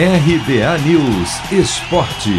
RBA News Esporte.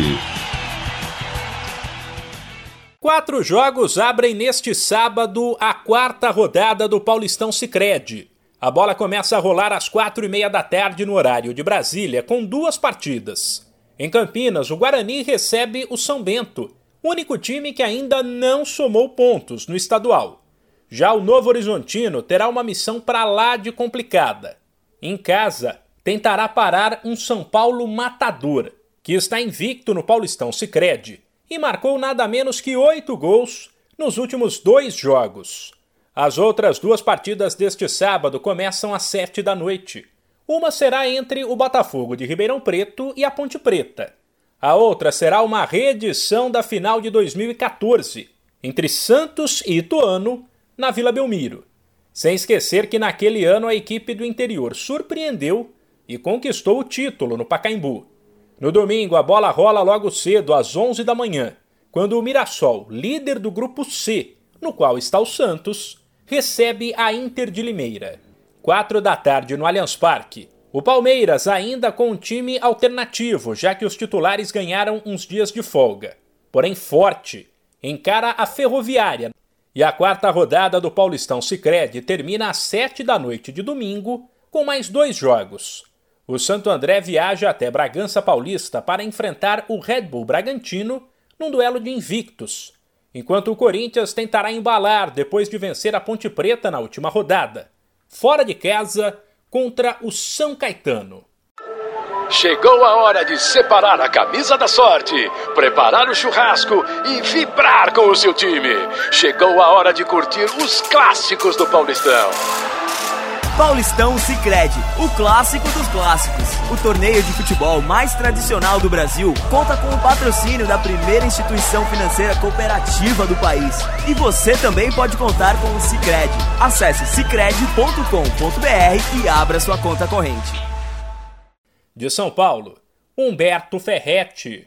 Quatro jogos abrem neste sábado a quarta rodada do Paulistão Sicredi. A bola começa a rolar às quatro e meia da tarde no horário de Brasília, com duas partidas. Em Campinas, o Guarani recebe o São Bento, único time que ainda não somou pontos no estadual. Já o Novo Horizontino terá uma missão para lá de complicada. Em casa, tentará parar um São Paulo matador, que está invicto no Paulistão Sicredi e marcou nada menos que oito gols nos últimos dois jogos. As outras duas partidas deste sábado começam às sete da noite. Uma será entre o Botafogo de Ribeirão Preto e a Ponte Preta. A outra será uma reedição da final de 2014, entre Santos e Ituano, na Vila Belmiro. Sem esquecer que naquele ano a equipe do interior surpreendeu e conquistou o título no Pacaembu. No domingo, a bola rola logo cedo, às 11 da manhã, quando o Mirassol, líder do grupo C, no qual está o Santos, recebe a Inter de Limeira. 4 da tarde no Allianz Parque. O Palmeiras ainda com um time alternativo, já que os titulares ganharam uns dias de folga. Porém forte, encara a Ferroviária. E a quarta rodada do Paulistão Sicredi termina às 7 da noite de domingo, com mais dois jogos o Santo André viaja até Bragança Paulista para enfrentar o Red Bull Bragantino num duelo de invictos, enquanto o Corinthians tentará embalar depois de vencer a Ponte Preta na última rodada, fora de casa contra o São Caetano. Chegou a hora de separar a camisa da sorte, preparar o churrasco e vibrar com o seu time. Chegou a hora de curtir os clássicos do Paulistão. Paulistão Sicredi, o clássico dos clássicos. O torneio de futebol mais tradicional do Brasil conta com o patrocínio da primeira instituição financeira cooperativa do país. E você também pode contar com o Sicredi. Acesse sicredi.com.br e abra sua conta corrente. De São Paulo, Humberto Ferretti.